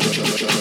yo, yo.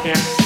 podcast.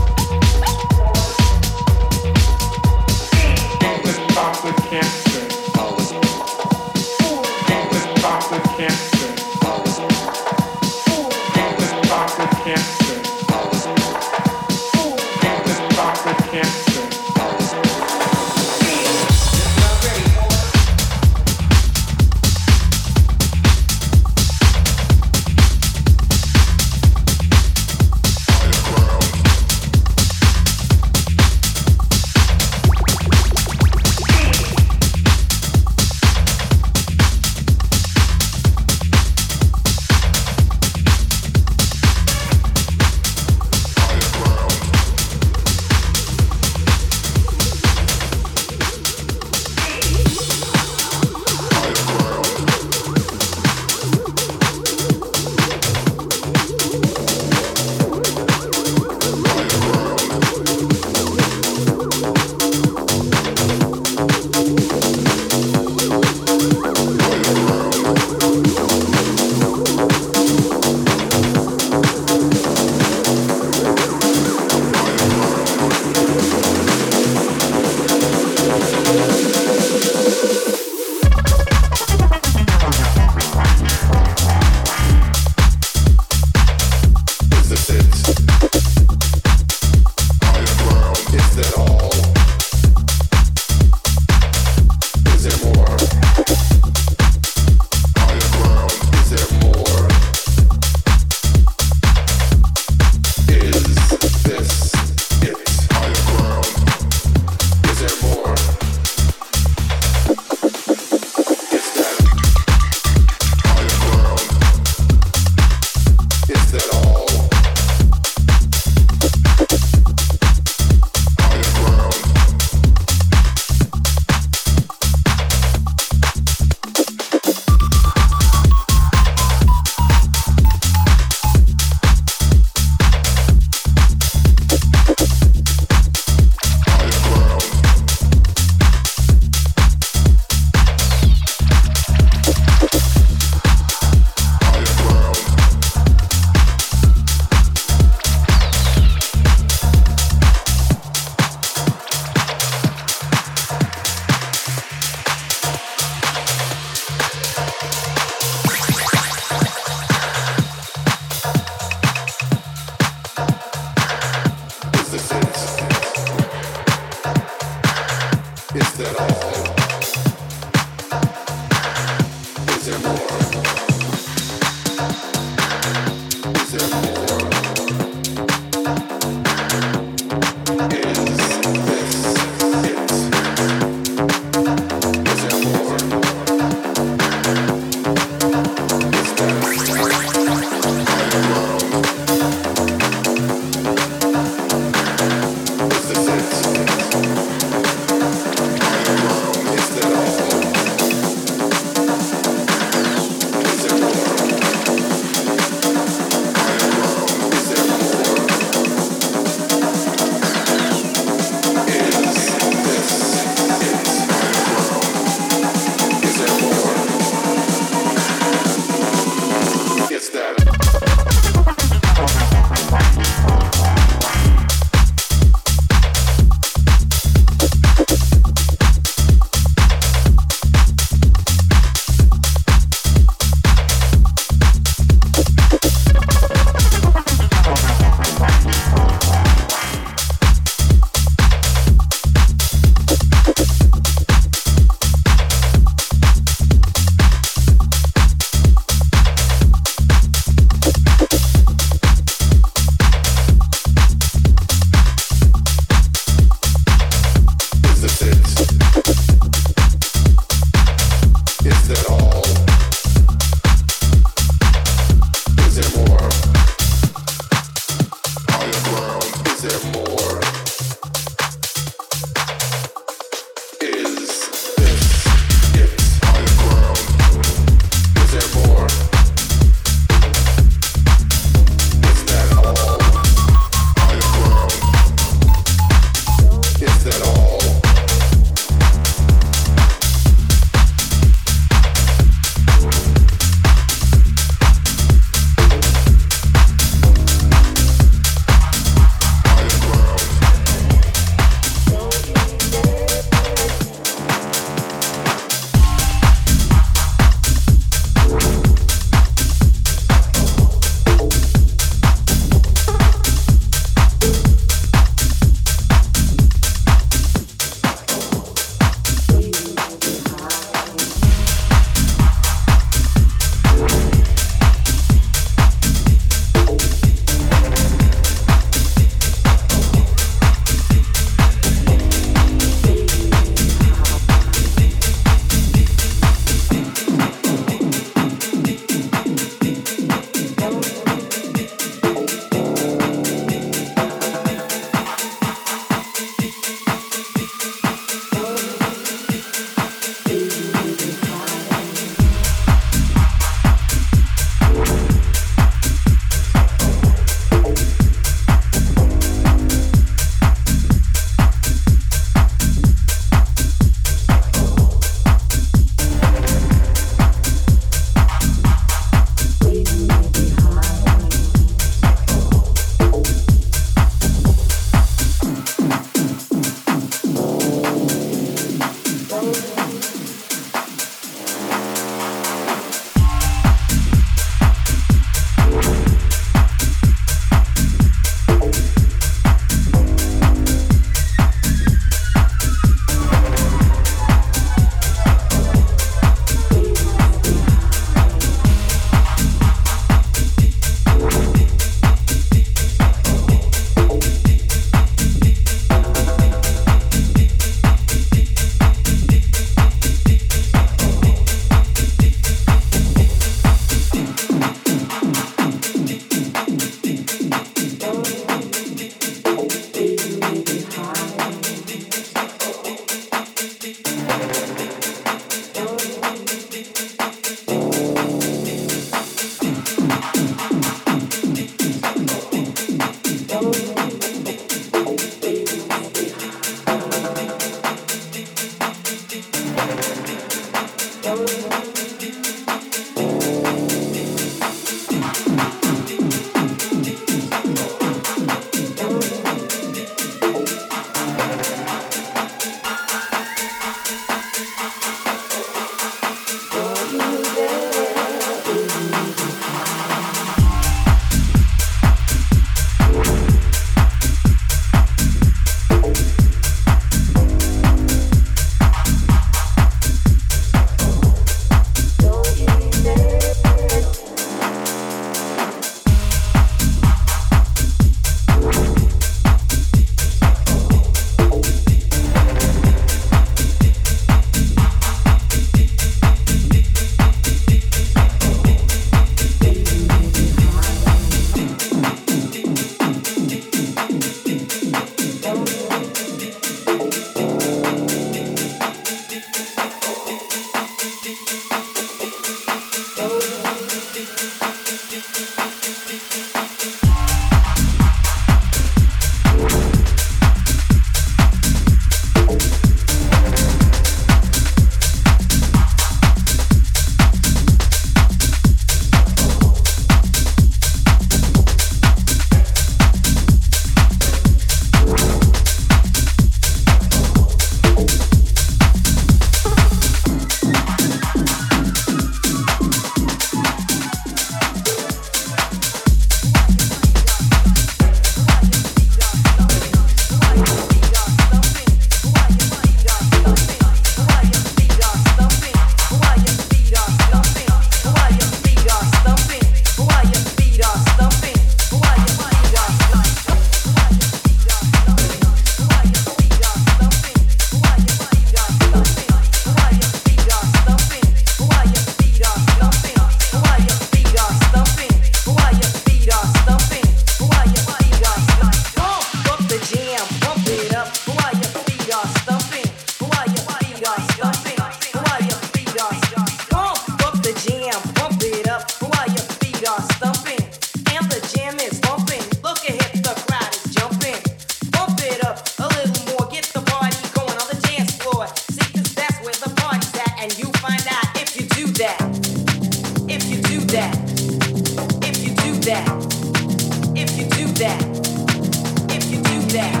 that.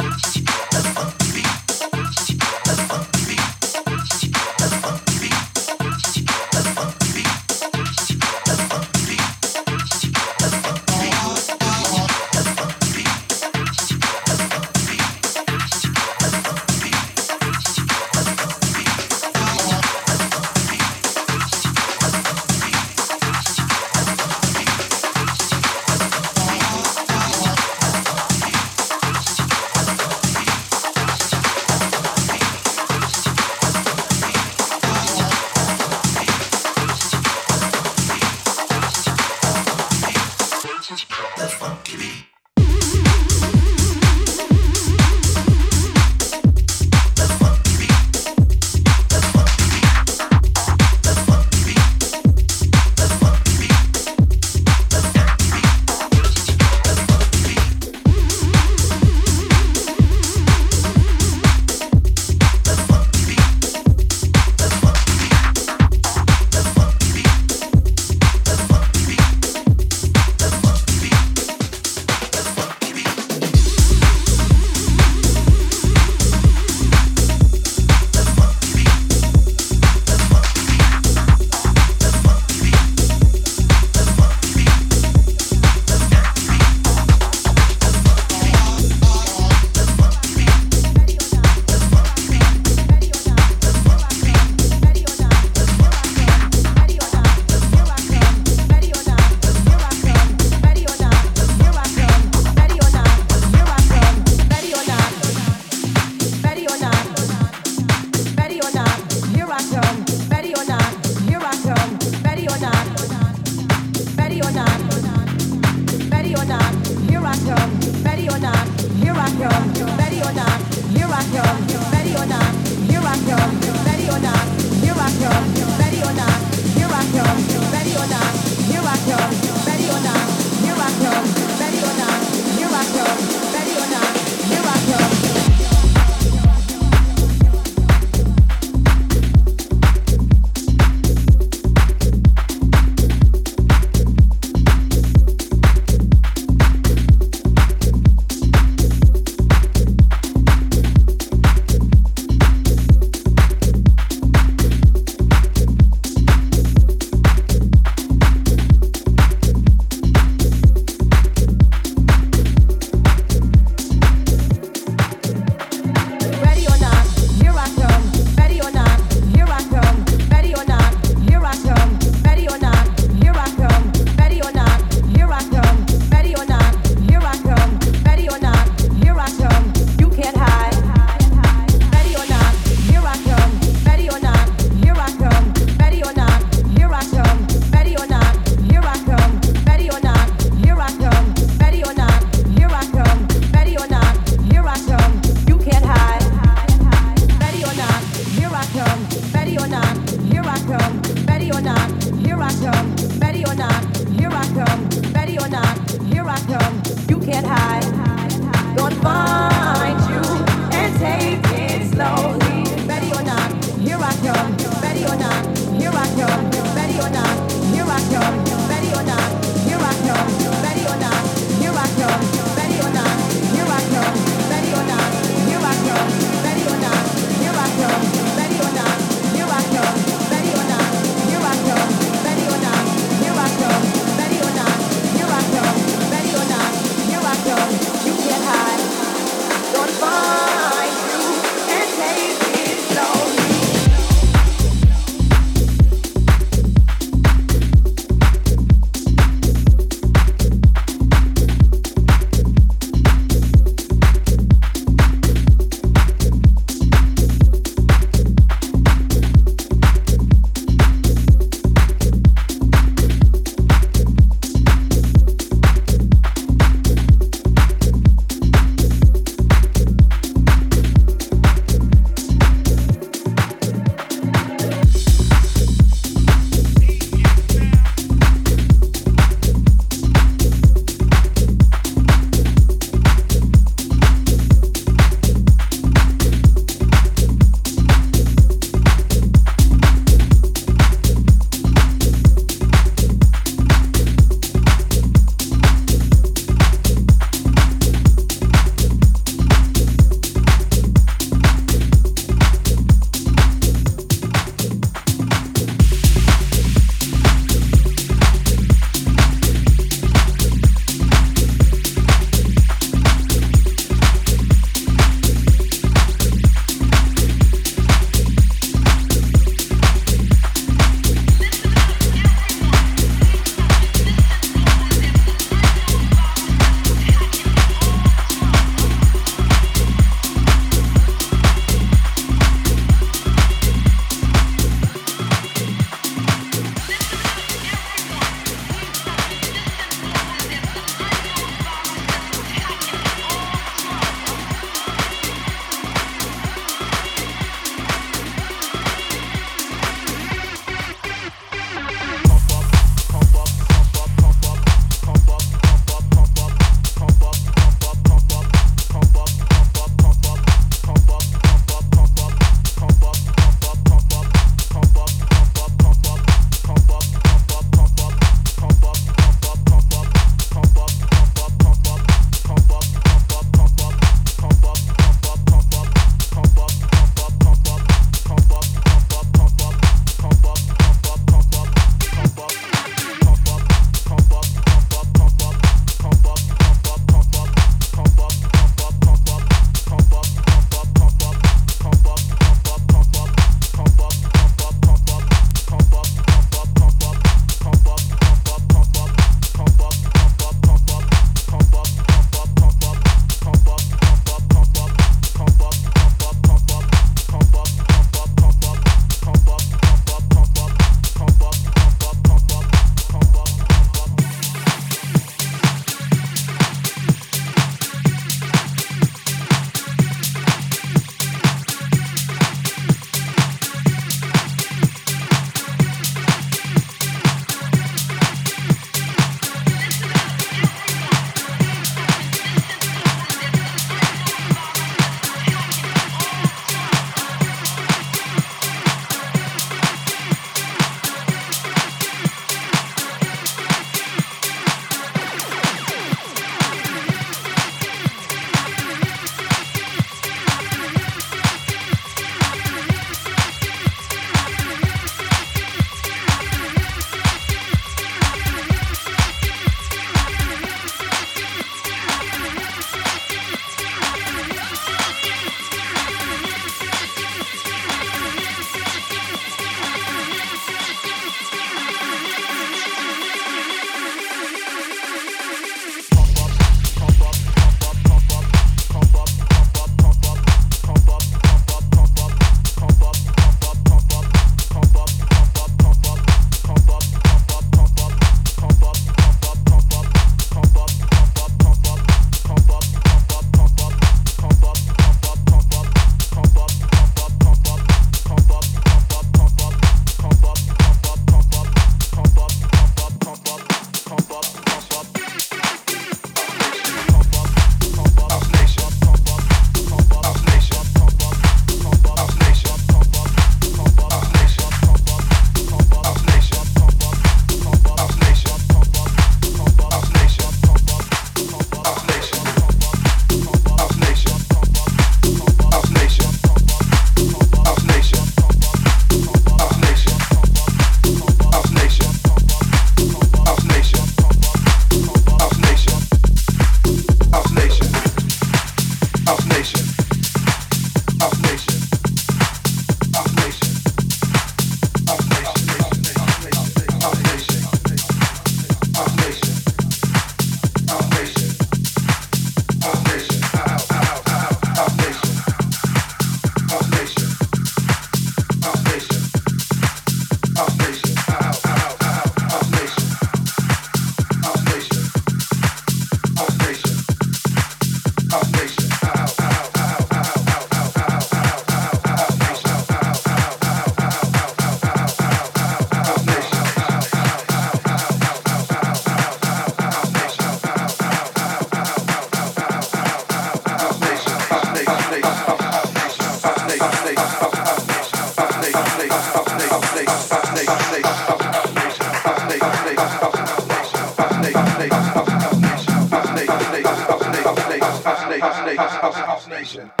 Thank